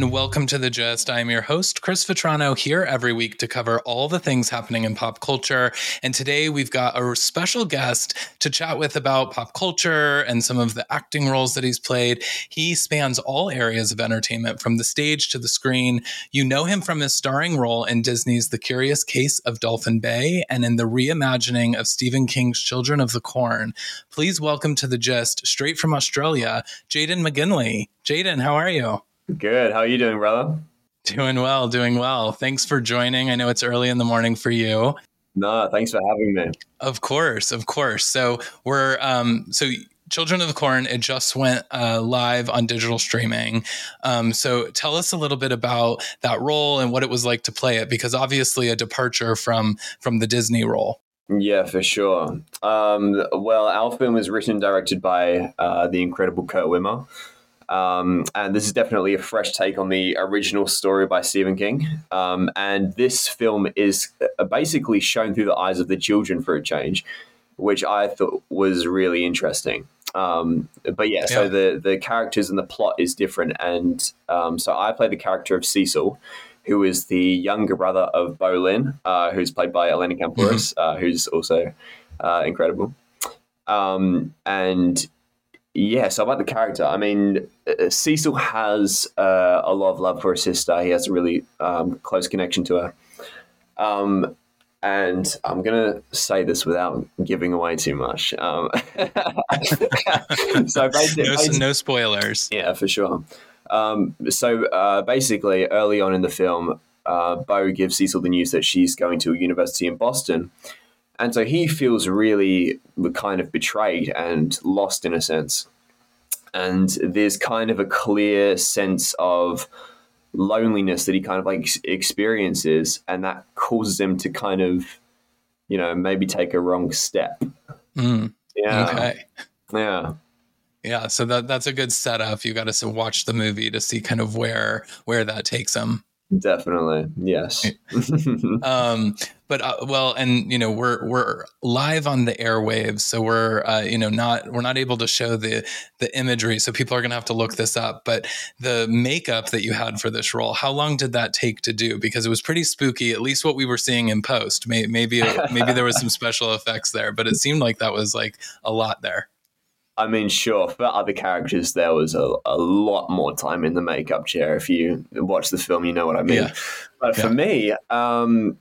And welcome to The Gist. I'm your host, Chris Vetrano, here every week to cover all the things happening in pop culture. And today we've got a special guest to chat with about pop culture and some of the acting roles that he's played. He spans all areas of entertainment from the stage to the screen. You know him from his starring role in Disney's The Curious Case of Dolphin Bay and in the reimagining of Stephen King's Children of the Corn. Please welcome to The Gist, straight from Australia, Jayden McGinlay. Jayden, how are you? Good. How are you doing, brother? Doing well, doing well. Thanks for joining. I know it's early in the morning for you. No, thanks for having me. Of course, of course. So we're um so Children of the Corn, it just went uh, live on digital streaming. Um, so tell us a little bit about that role and what it was like to play it, because obviously a departure from from the Disney role. Yeah, for sure. Um, well, our film was written and directed by uh, the incredible Kurt Wimmer. Um, and this is definitely a fresh take on the original story by Stephen King. Um, and this film is uh, basically shown through the eyes of the children for a change, which I thought was really interesting. Um, but yeah, yeah, so the the characters and the plot is different, and um, so I play the character of Cecil, who is the younger brother of Boleyn, uh, who's played by Elena Kampouris, mm-hmm. uh, who's also uh, incredible. Um, and yeah, so about the character, I mean, uh, Cecil has uh, a lot of love for his sister. He has a really um, close connection to her. Um, and I'm gonna say this without giving away too much. Um, so basically, no, basically, no, spoilers. Yeah, for sure. Um, so uh, basically, early on in the film, uh, Bo gives Cecil the news that she's going to a university in Boston, and so he feels really kind of betrayed and lost in a sense. And there's kind of a clear sense of loneliness that he kind of like experiences, and that causes him to kind of, you know, maybe take a wrong step. Mm. Yeah. Okay. Yeah. Yeah, so that that's a good setup. You got to watch the movie to see kind of where where that takes him. Definitely, yes. um, but uh, well, and you know we're we're live on the airwaves, so we're uh, you know not we're not able to show the the imagery, so people are going to have to look this up. But the makeup that you had for this role, how long did that take to do? Because it was pretty spooky, at least what we were seeing in post. Maybe maybe, maybe there was some special effects there, but it seemed like that was like a lot there. I mean, sure, for other characters, there was a, a lot more time in the makeup chair. If you watch the film, you know what I mean. Yeah. But for me, um,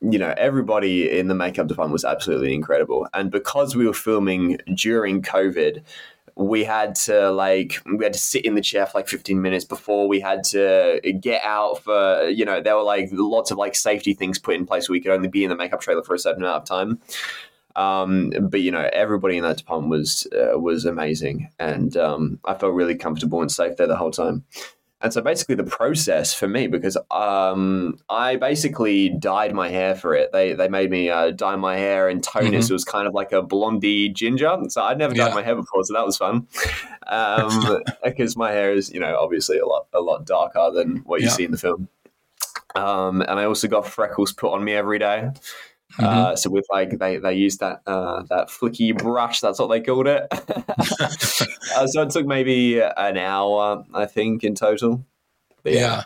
you know, everybody in the makeup department was absolutely incredible. And because we were filming during COVID, we had to like we had to sit in the chair for like 15 minutes before we had to get out for you know there were like lots of like safety things put in place we could only be in the makeup trailer for a certain amount of time um, but you know, everybody in that department was uh, was amazing, and um, I felt really comfortable and safe there the whole time. And so basically, the process for me, because um, I basically dyed my hair for it. They they made me uh, dye my hair and tone mm-hmm. it. So it was kind of like a blondie ginger. So I'd never dyed yeah. my hair before, so that was fun. Um, because my hair is, you know, obviously a lot a lot darker than what you yeah. see in the film. Um, and I also got freckles put on me every day. Mm-hmm. Uh, so with like they they used that uh, that flicky brush. That's what they called it. uh, so it took maybe an hour, I think, in total. But yeah. yeah.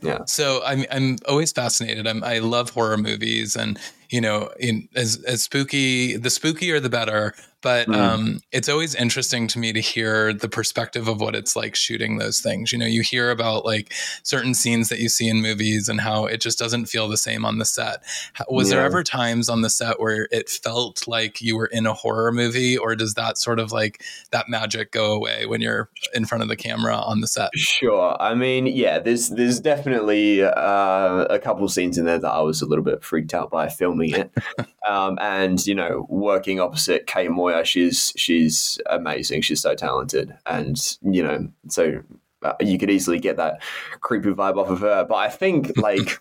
Yeah. So I'm I'm always fascinated. I'm I love horror movies and you know, in as as spooky the spookier the better. But mm. um, it's always interesting to me to hear the perspective of what it's like shooting those things. You know, you hear about like certain scenes that you see in movies and how it just doesn't feel the same on the set. Was yeah. there ever times on the set where it felt like you were in a horror movie, or does that sort of like that magic go away when you're in front of the camera on the set? Sure. I mean, yeah, there's there's definitely uh, a couple scenes in there that I was a little bit freaked out by filming it, um, and you know, working opposite Kate Moore Moyer, she's she's amazing. She's so talented, and you know, so uh, you could easily get that creepy vibe off of her. But I think like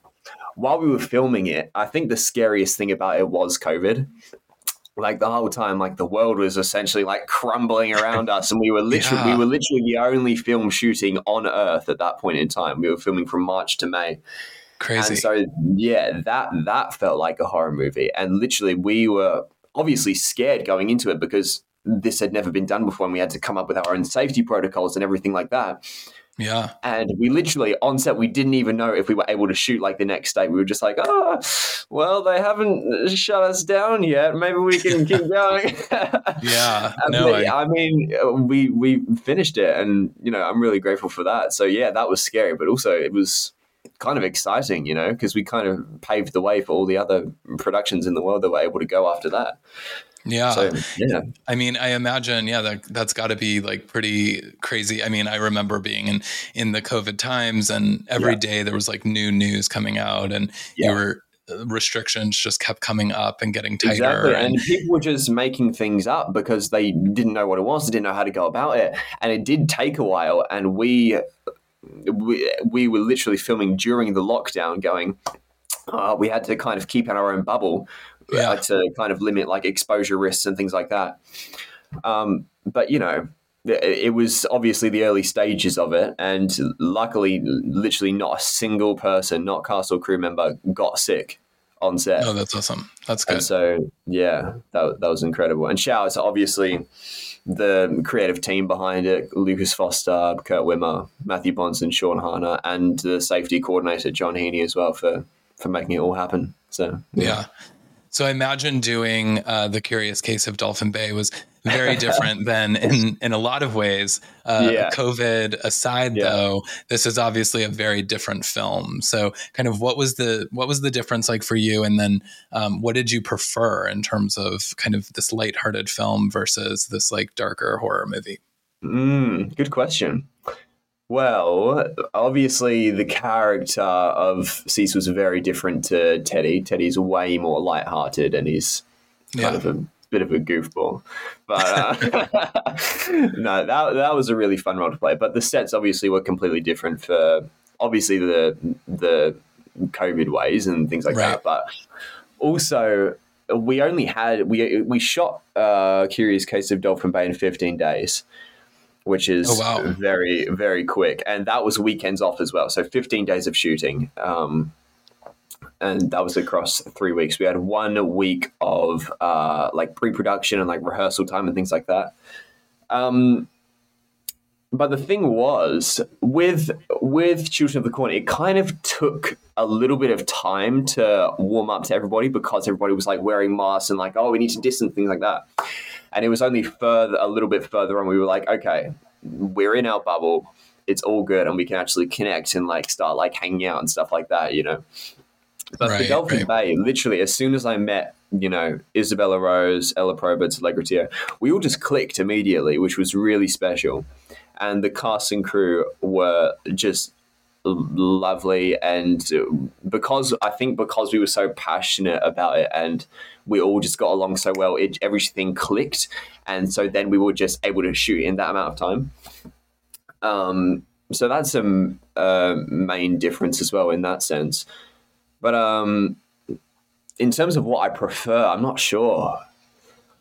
while we were filming it, I think the scariest thing about it was COVID. Like the whole time, like the world was essentially like crumbling around us, and we were literally yeah. we were literally the only film shooting on Earth at that point in time. We were filming from March to May. Crazy. And so yeah, that that felt like a horror movie. And literally we were obviously scared going into it because this had never been done before and we had to come up with our own safety protocols and everything like that. Yeah. And we literally on set, we didn't even know if we were able to shoot like the next day. We were just like, oh, well, they haven't shut us down yet. Maybe we can keep going. yeah. No, I... I mean, we we finished it, and you know, I'm really grateful for that. So yeah, that was scary, but also it was kind of exciting, you know, because we kind of paved the way for all the other productions in the world that were able to go after that. Yeah. So, yeah. I mean, I imagine, yeah, that that's got to be like pretty crazy. I mean, I remember being in in the COVID times, and every yeah. day there was like new news coming out, and yeah. you were uh, restrictions just kept coming up and getting tighter. Exactly. And, and, people were just making things up because they didn't know what it was, they didn't know how to go about it. And it did take a while. And we we, we were literally filming during the lockdown going, uh, we had to kind of keep in our own bubble yeah. to kind of limit like exposure risks and things like that. Um, but you know, it was obviously the early stages of it, and luckily, literally not a single person, not cast or crew member, got sick on set. Oh, that's awesome. That's good. And so yeah, that that was incredible. And shout out to obviously the creative team behind it: Lucas Foster, Kurt Wimmer, Matthew Bonson, Sean Harner, and the safety coordinator John Heaney as well for for making it all happen. So yeah. yeah. So I imagine doing uh, the Curious Case of Dolphin Bay was very different than in in a lot of ways. Uh, yeah. COVID aside, yeah. though, this is obviously a very different film. So, kind of, what was the what was the difference like for you? And then, um, what did you prefer in terms of kind of this lighthearted film versus this like darker horror movie? Mm, good question. Well, obviously, the character of Cease was very different to Teddy. Teddy's way more light-hearted, and he's kind yeah. of a bit of a goofball. But uh, no, that that was a really fun role to play. But the sets obviously were completely different for obviously the the COVID ways and things like right. that. But also, we only had we we shot uh, Curious Case of Dolphin Bay in 15 days which is oh, wow. very very quick and that was weekends off as well so 15 days of shooting um, and that was across three weeks we had one week of uh, like pre-production and like rehearsal time and things like that um, but the thing was with with children of the corn it kind of took a little bit of time to warm up to everybody because everybody was like wearing masks and like oh we need to distance things like that and it was only further, a little bit further on, we were like, okay, we're in our bubble. It's all good, and we can actually connect and like start like hanging out and stuff like that, you know. But right, Dolphin right. Bay, literally, as soon as I met, you know, Isabella Rose, Ella Probert, Allegra Tio, we all just clicked immediately, which was really special. And the cast and crew were just lovely and because i think because we were so passionate about it and we all just got along so well it, everything clicked and so then we were just able to shoot in that amount of time um, so that's a uh, main difference as well in that sense but um, in terms of what i prefer i'm not sure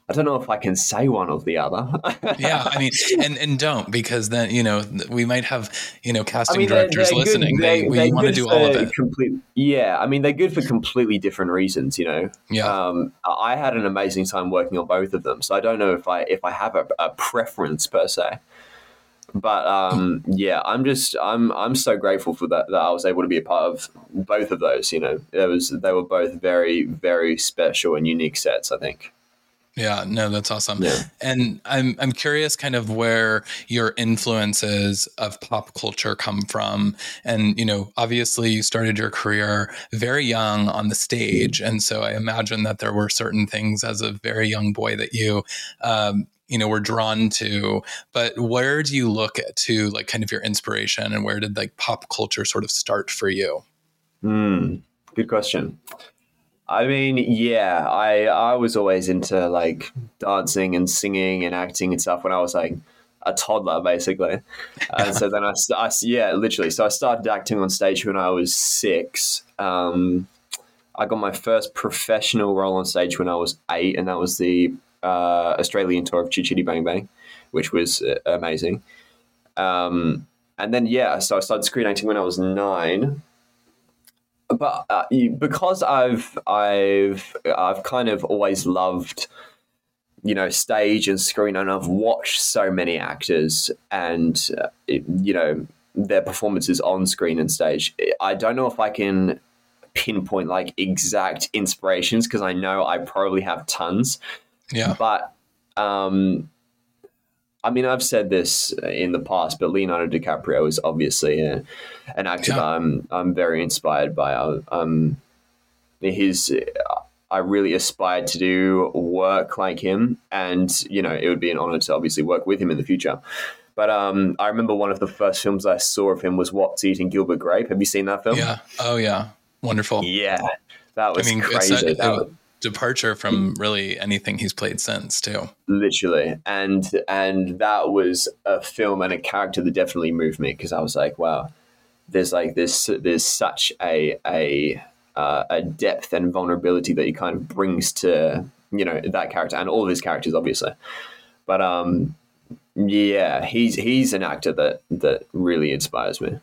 I don't know if I can say one or the other. yeah, I mean, and and don't because then you know we might have you know casting I mean, directors they're, they're listening. Good, they, they we want to do all of it. Complete, yeah, I mean they're good for completely different reasons. You know, yeah. Um, I had an amazing time working on both of them, so I don't know if I if I have a, a preference per se. But um, yeah, I'm just I'm I'm so grateful for that that I was able to be a part of both of those. You know, it was they were both very very special and unique sets. I think. Yeah, no, that's awesome. Yeah. And I'm I'm curious kind of where your influences of pop culture come from. And, you know, obviously you started your career very young on the stage. And so I imagine that there were certain things as a very young boy that you um, you know were drawn to but where do you look at to like kind of your inspiration and where did like pop culture sort of start for you mm, good question I mean, yeah, I I was always into like dancing and singing and acting and stuff when I was like a toddler, basically. And so then I, I, yeah, literally. So I started acting on stage when I was six. Um, I got my first professional role on stage when I was eight, and that was the uh, Australian tour of Chitty Bang Bang, which was uh, amazing. Um, and then yeah, so I started screen acting when I was nine but uh, because I've I've I've kind of always loved you know stage and screen and I've watched so many actors and uh, you know their performances on screen and stage. I don't know if I can pinpoint like exact inspirations because I know I probably have tons. Yeah. But um, I mean, I've said this in the past, but Leonardo DiCaprio is obviously a, an actor yeah. that I'm I'm very inspired by. Um, his I really aspired to do work like him, and you know, it would be an honor to obviously work with him in the future. But um, I remember one of the first films I saw of him was What's Eating Gilbert Grape. Have you seen that film? Yeah. Oh yeah. Wonderful. Yeah. That was I mean, crazy. That, was, departure from really anything he's played since too. Literally. And and that was a film and a character that definitely moved me because I was like, wow, there's like this there's such a a uh, a depth and vulnerability that he kind of brings to you know that character and all of his characters obviously. But um yeah, he's he's an actor that that really inspires me.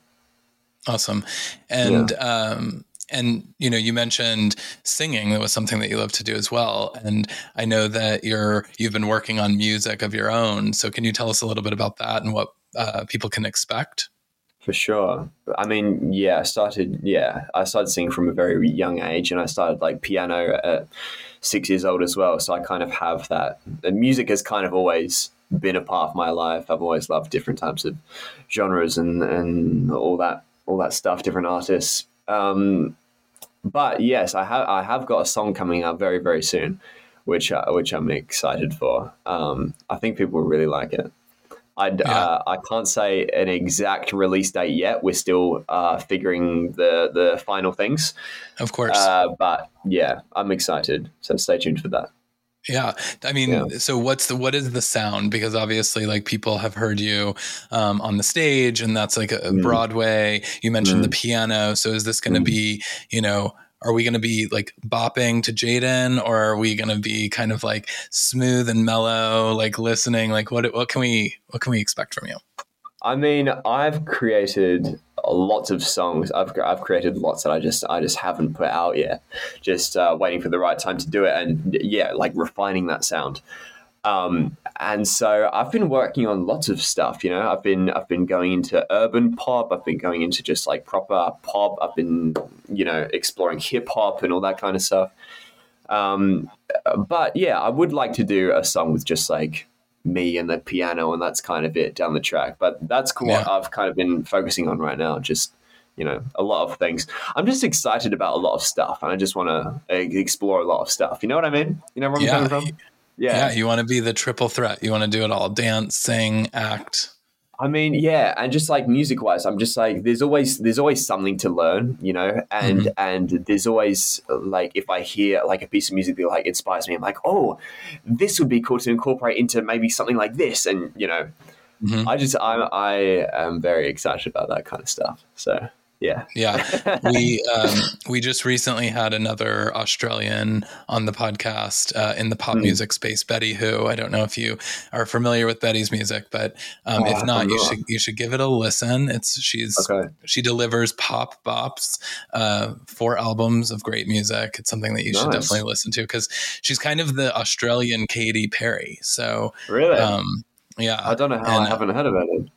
Awesome. And yeah. um and you know you mentioned singing. That was something that you love to do as well. And i know that you're you've been working on music of your own. So can you tell us a little bit about that and what uh, people can expect? For sure. I mean yeah i started yeah i started singing from a very young age and i started like piano at six years old as well. So i kind of have that. The music has kind of always been a part of my life. I've always loved different types of genres and and all that all that stuff different artists. Um, but yes, I have I have got a song coming out very very soon, which uh, which I'm excited for. Um, I think people will really like it. I yeah. uh, I can't say an exact release date yet. We're still uh, figuring the the final things. Of course, uh, but yeah, I'm excited. So stay tuned for that. Yeah. I mean, yeah. so what's the, what is the sound? Because obviously like people have heard you um, on the stage and that's like a, mm. Broadway. You mentioned mm. the piano. So is this going to mm. be, you know, are we going to be like bopping to Jayden or are we going to be kind of like smooth and mellow, like listening? Like what, what can we, what can we expect from you? I mean, I've created lots of songs. I've I've created lots that I just I just haven't put out yet. Just uh, waiting for the right time to do it, and yeah, like refining that sound. Um, and so I've been working on lots of stuff. You know, I've been I've been going into urban pop. I've been going into just like proper pop. I've been you know exploring hip hop and all that kind of stuff. Um, but yeah, I would like to do a song with just like me and the piano, and that's kind of it down the track. But that's cool. Yeah. I've kind of been focusing on right now. Just you know, a lot of things. I'm just excited about a lot of stuff, and I just want to explore a lot of stuff. You know what I mean? You know where I'm yeah. coming from? Yeah. Yeah. You want to be the triple threat. You want to do it all: dance, sing, act. I mean, yeah, and just like music wise, I'm just like there's always there's always something to learn, you know, and mm-hmm. and there's always like if I hear like a piece of music that like inspires me, I'm like, oh, this would be cool to incorporate into maybe something like this, and you know, mm-hmm. I just I I am very excited about that kind of stuff. So yeah. Yeah. We um, we just recently had another australian on the podcast uh, in the pop mm. music space betty who. I don't know if you are familiar with betty's music but um, oh, if not you should you should give it a listen. It's she's okay. she delivers pop bops uh, four albums of great music. It's something that you nice. should definitely listen to because she's kind of the australian Katy Perry. So really? um, yeah. I don't know how and, i haven't heard about it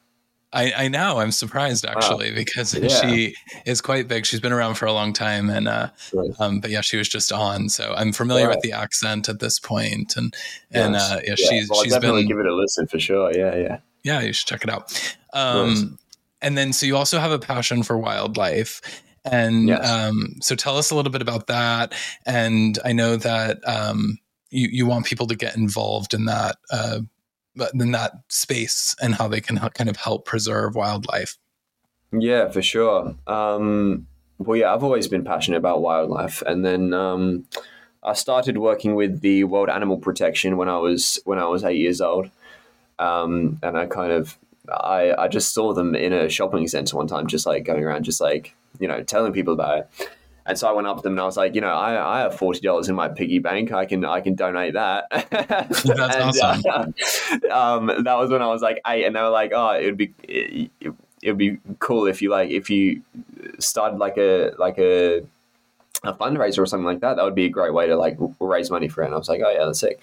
I, I know. I'm surprised actually wow. because yeah. she is quite big. She's been around for a long time, and uh, right. um, but yeah, she was just on, so I'm familiar right. with the accent at this point, and and yes. uh, yeah, yeah, she's well, she's definitely been, give it a listen for sure. Yeah, yeah, yeah. You should check it out. Um, nice. And then, so you also have a passion for wildlife, and yes. um, so tell us a little bit about that. And I know that um, you you want people to get involved in that. Uh, in that space and how they can kind of help preserve wildlife. Yeah, for sure. Um, well, yeah, I've always been passionate about wildlife, and then um, I started working with the World Animal Protection when I was when I was eight years old, um, and I kind of I I just saw them in a shopping center one time, just like going around, just like you know telling people about it. And so I went up to them and I was like, you know, I, I have forty dollars in my piggy bank. I can I can donate that. That's and, awesome. Uh, um, that was when I was like eight, and they were like, oh, it would be it, it would be cool if you like if you started like a like a a fundraiser or something like that. That would be a great way to like raise money for it. And I was like, oh yeah, that's sick.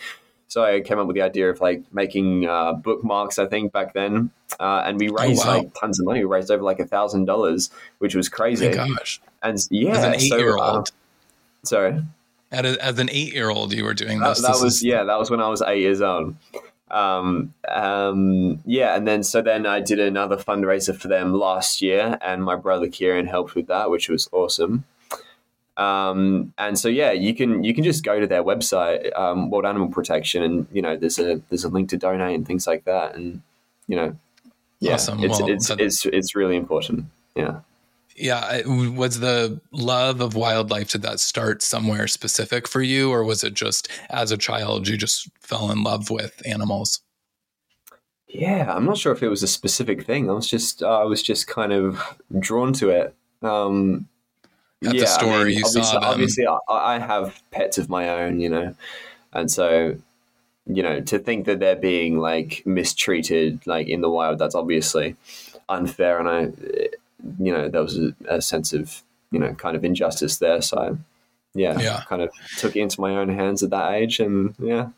So I came up with the idea of like making uh, bookmarks. I think back then, uh, and we oh, raised oh, wow. like tons of money. We raised over like a thousand dollars, which was crazy. Oh gosh! And yeah, as an eight-year-old. So, uh, sorry. A, as an eight-year-old, you were doing this. That, that was is... yeah. That was when I was eight years old. Um, um, yeah, and then so then I did another fundraiser for them last year, and my brother Kieran helped with that, which was awesome. Um, and so yeah, you can you can just go to their website, um, World Animal Protection, and you know there's a there's a link to donate and things like that, and you know, yeah, awesome. it's, well, it's, that, it's it's really important. Yeah. Yeah, was the love of wildlife did that start somewhere specific for you, or was it just as a child you just fell in love with animals? Yeah, I'm not sure if it was a specific thing. I was just I was just kind of drawn to it. Um, at yeah, the store I mean, you obviously, saw them. Obviously, I, I have pets of my own, you know, and so you know to think that they're being like mistreated like in the wild, that's obviously unfair, and I, you know, there was a, a sense of you know kind of injustice there. So yeah, yeah, kind of took it into my own hands at that age, and yeah,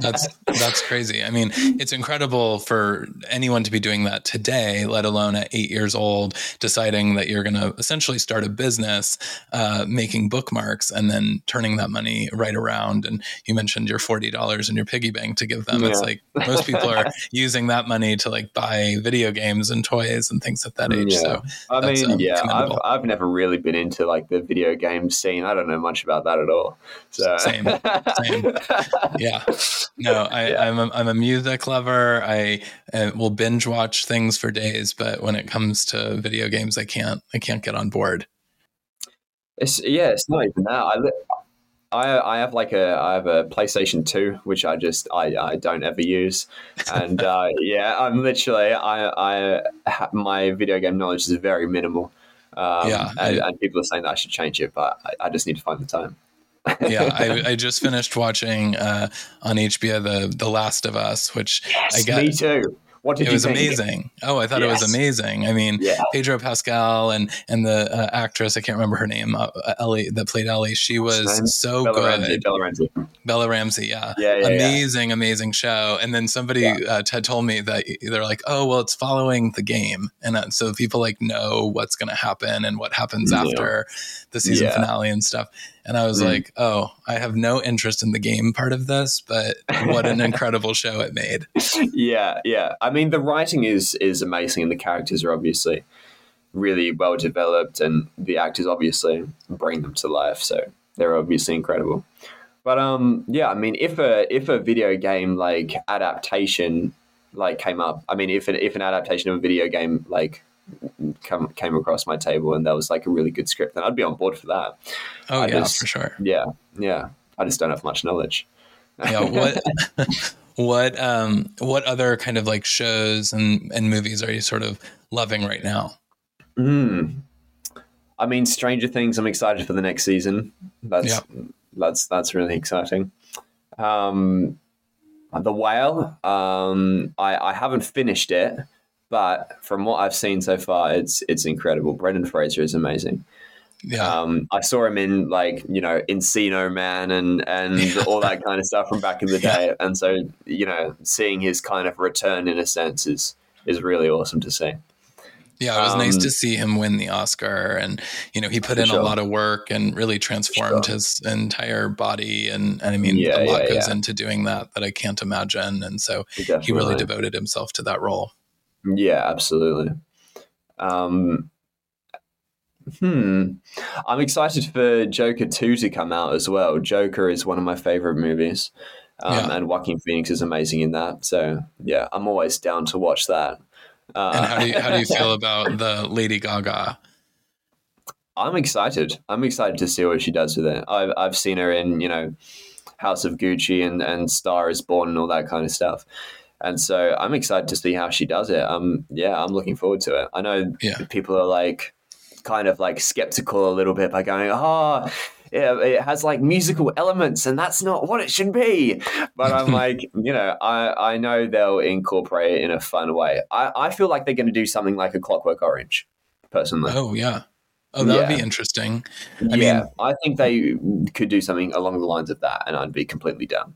that's that's crazy. I mean, it's incredible for anyone to be doing that today, let alone at eight years old, deciding that you're going to essentially start a business, uh, making bookmarks, and then turning that money right around. And you mentioned your forty dollars in your piggy bank to give them. Yeah. It's like most people are using that money to like buy video games and toys and things at that age. Yeah. So I mean, um, yeah, I've I've never really been into like the video game scene. I don't know much about that at all. So same, same. Yeah, no, I, yeah. I'm a, I'm a music lover. I uh, will binge watch things for days, but when it comes to video games, I can't I can't get on board. It's yeah, it's not even that. I, I, I have like a I have a PlayStation Two, which I just I, I don't ever use, and uh, yeah, I'm literally I I my video game knowledge is very minimal. Um, yeah, and, I, and, people are saying that I should change it, but I, I just need to find the time. yeah, I, I, just finished watching uh, on HBO the The Last of Us, which yes, I got. Me too. What did it you was think? amazing. Oh, I thought yes. it was amazing. I mean, yeah. Pedro Pascal and and the uh, actress I can't remember her name, uh, Ellie that played Ellie. She was so Bella good. Ramsey, Bella Ramsey. Bella Ramsey, yeah, yeah, yeah amazing, yeah. amazing show. And then somebody uh, Ted told me that they're like, oh, well, it's following the game, and uh, so people like know what's going to happen and what happens after the season finale and stuff. And I was mm. like, oh, I have no interest in the game part of this, but what an incredible show it made. Yeah, yeah. I mean, the writing is is amazing, and the characters are obviously really well developed, and the actors obviously bring them to life. So they're obviously incredible. But um, yeah, I mean, if a if a video game like adaptation like came up, I mean, if an, if an adaptation of a video game like come came across my table and that was like a really good script, then I'd be on board for that. Oh I yeah, just, for sure. Yeah, yeah. I just don't have much knowledge. yeah. What what um what other kind of like shows and and movies are you sort of loving right now? Hmm. I mean, Stranger Things. I'm excited for the next season. That's yeah. that's that's really exciting. Um, the Whale. Um, I I haven't finished it but from what I've seen so far, it's it's incredible. Brendan Fraser is amazing. Yeah. Um, I saw him in like you know Encino Man and and yeah. all that kind of stuff from back in the day, yeah. and so you know seeing his kind of return in a sense is is really awesome to see. Yeah, it was um, nice to see him win the Oscar, and you know he put in sure. a lot of work and really transformed sure. his entire body, and, and I mean yeah, a lot goes into doing that that I can't imagine, and so Definitely. he really devoted himself to that role. Yeah, absolutely. Um, hmm. I'm excited for Joker 2 to come out as well. Joker is one of my favorite movies. Um, yeah. And Joaquin Phoenix is amazing in that. So, yeah, I'm always down to watch that. Uh, and how do you, how do you feel about the Lady Gaga? I'm excited. I'm excited to see what she does with it. I've, I've seen her in, you know, House of Gucci and, and Star is Born and all that kind of stuff. And so I'm excited to see how she does it. Um, yeah, I'm looking forward to it. I know yeah. people are like kind of like skeptical a little bit by going, oh, it has like musical elements and that's not what it should be. But I'm like, you know, I, I know they'll incorporate it in a fun way. I, I feel like they're going to do something like a Clockwork Orange, personally. Oh, yeah. Oh, that would yeah. be interesting. I yeah, mean, I think they could do something along the lines of that, and I'd be completely down.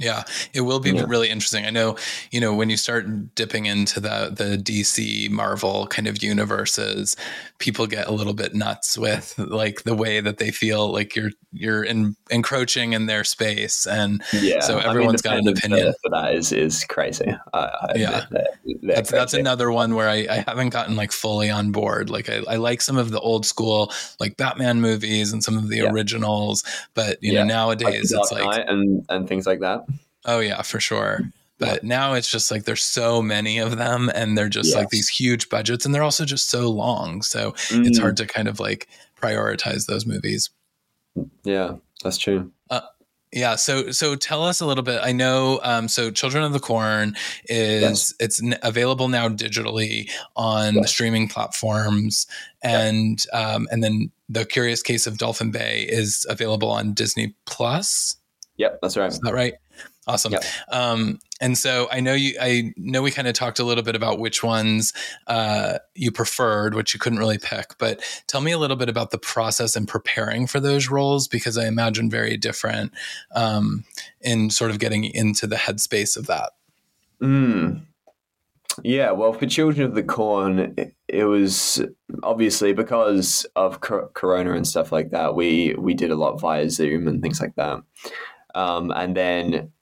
Yeah, it will be yeah. really interesting. I know, you know, when you start dipping into the the DC Marvel kind of universes, people get a little bit nuts with like the way that they feel like you're you're in, encroaching in their space, and yeah, so everyone's I mean, got an opinion for that. Is is crazy. I, yeah, they're, they're that's crazy. that's another one where I, I haven't gotten like fully on board. Like I, I like some of the old school like Batman movies and some of the yeah. originals, but you know nowadays like it's like and and things like that. Oh yeah, for sure. But now it's just like there's so many of them and they're just yes. like these huge budgets and they're also just so long. So mm. it's hard to kind of like prioritize those movies. Yeah, that's true. Uh, yeah, so so tell us a little bit. I know, um, so Children of the Corn is yes. it's n- available now digitally on yes. the streaming platforms, and um, and then the Curious Case of Dolphin Bay is available on Disney Plus. Yep, that's right. Is that right? Awesome. Yep. Um, and so I know you. I know we kind of talked a little bit about which ones uh, you preferred, which you couldn't really pick. But tell me a little bit about the process in preparing for those roles, because I imagine very different um, in sort of getting into the headspace of that. Mm. Yeah, well, for Children of the Corn, it, it was obviously because of Corona and stuff like that. We we did a lot via Zoom and things like that. Um, and then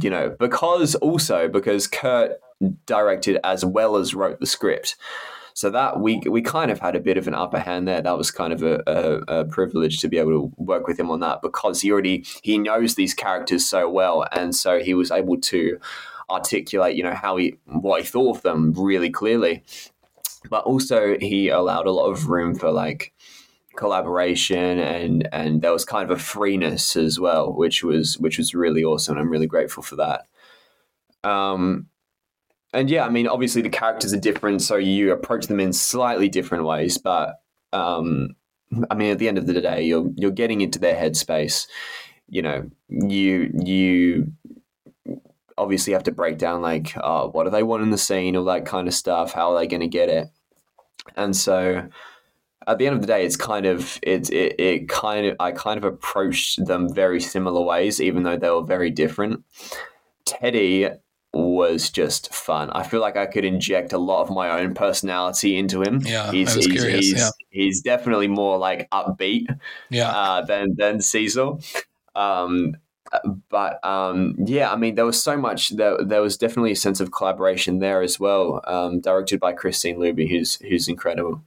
you know, because also because Kurt directed as well as wrote the script. So that we we kind of had a bit of an upper hand there. That was kind of a, a, a, privilege to be able to work with him on that because he already he knows these characters so well, and so he was able to articulate, you know, how he what he thought of them really clearly. But also he allowed a lot of room for like collaboration and and there was kind of a freeness as well which was which was really awesome. I'm really grateful for that. Um and yeah i mean obviously the characters are different so you approach them in slightly different ways but um i mean at the end of the day you're you're getting into their headspace. You know you you obviously have to break down like uh, what do they want in the scene all that kind of stuff how are they going to get it? And so at the end of the day, it's kind of it, it it kind of I kind of approached them very similar ways, even though they were very different. Teddy was just fun. I feel like I could inject a lot of my own personality into him. Yeah, he's he's, curious, he's, yeah. he's, definitely more like upbeat. Yeah. Uh, than than Cecil. Um, but um, yeah, I mean, there was so much. There, there was definitely a sense of collaboration there as well. Um, directed by Christine Luby, who's who's incredible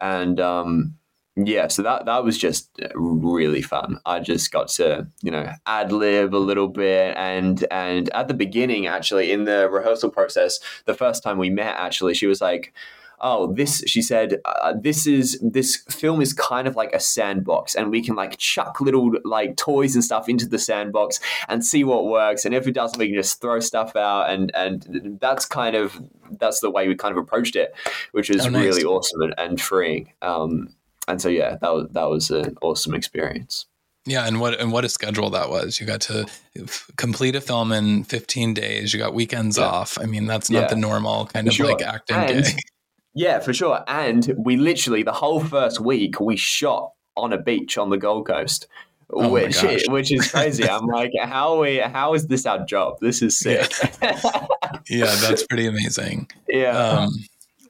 and um, yeah, so that that was just really fun. I just got to you know ad lib a little bit, and and at the beginning, actually, in the rehearsal process, the first time we met, actually, she was like. Oh, this, she said, uh, this is, this film is kind of like a sandbox and we can like chuck little like toys and stuff into the sandbox and see what works. And if it doesn't, we can just throw stuff out. And, and that's kind of that's the way we kind of approached it, which is oh, nice. really awesome and, and freeing. Um, and so yeah, that was that was an awesome experience. Yeah, and what and what a schedule that was. You got to f- complete a film in 15 days. You got weekends yeah. off. I mean, that's not yeah. the normal kind of sure. like acting and, day. Yeah, for sure. And we literally the whole first week we shot on a beach on the Gold Coast. Oh which which is crazy. I'm like, how we how is this our job? This is sick. Yeah, yeah that's pretty amazing. Yeah. Um,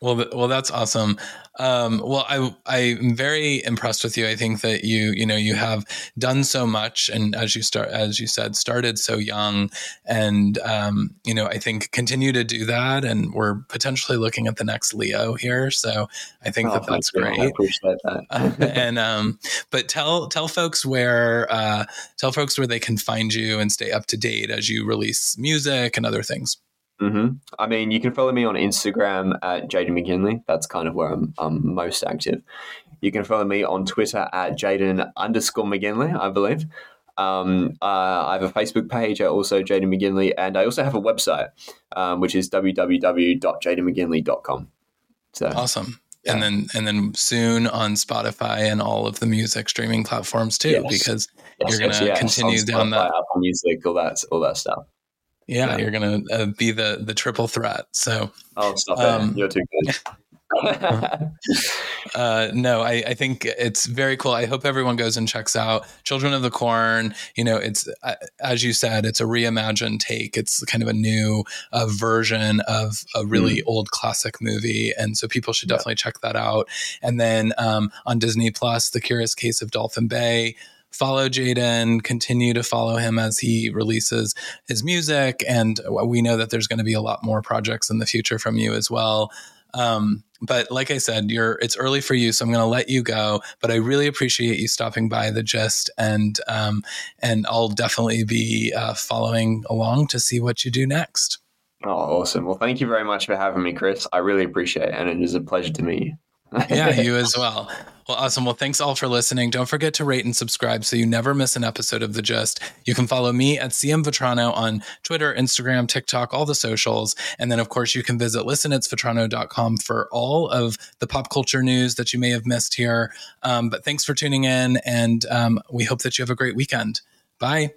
well, well, that's awesome. Um, well, I I'm very impressed with you. I think that you you know you have done so much, and as you start as you said, started so young, and um, you know I think continue to do that, and we're potentially looking at the next Leo here. So I think oh, that that's great. I appreciate that. and um, but tell tell folks where uh, tell folks where they can find you and stay up to date as you release music and other things. Mm-hmm. I mean, you can follow me on Instagram at Jayden McGinlay. That's kind of where I'm, I'm most active. You can follow me on Twitter at Jayden underscore McGinlay, I believe. Um, uh, I have a Facebook page, also Jayden McGinlay, and I also have a website, um, which is www.jadenmcginley.com. So awesome. Yeah. And then and then soon on Spotify and all of the music streaming platforms too, yes. because yes, you're gonna yes, continue down that Apple Music, all that all that stuff. Yeah, yeah. you're gonna uh, be the the triple threat. So oh, stop um, it! You're too good. uh, no, I, I, think it's very cool. I hope everyone goes and checks out Children of the Corn. You know, it's uh, as you said, it's a reimagined take. It's kind of a new uh, version of a really mm. old classic movie, and so people should definitely yeah. check that out. And then um, on Disney Plus, The Curious Case of Dolphin Bay follow Jayden, continue to follow him as he releases his music. And we know that there's going to be a lot more projects in the future from you as well. Um, but like I said, you're it's early for you, so I'm going to let you go. But I really appreciate you stopping by the gist, and um, and I'll definitely be uh, following along to see what you do next. Oh, awesome! Well, thank you very much for having me, Chris. I really appreciate it, and it is a pleasure to meet you yeah, you as well. Well, awesome. Well, thanks all for listening. Don't forget to rate and subscribe so you never miss an episode of The Gist. You can follow me at CM Vetrano on Twitter, Instagram, TikTok, all the socials. And then, of course, you can visit listenitsvetrano.com for all of the pop culture news that you may have missed here. Um, but thanks for tuning in, and um, we hope that you have a great weekend. Bye.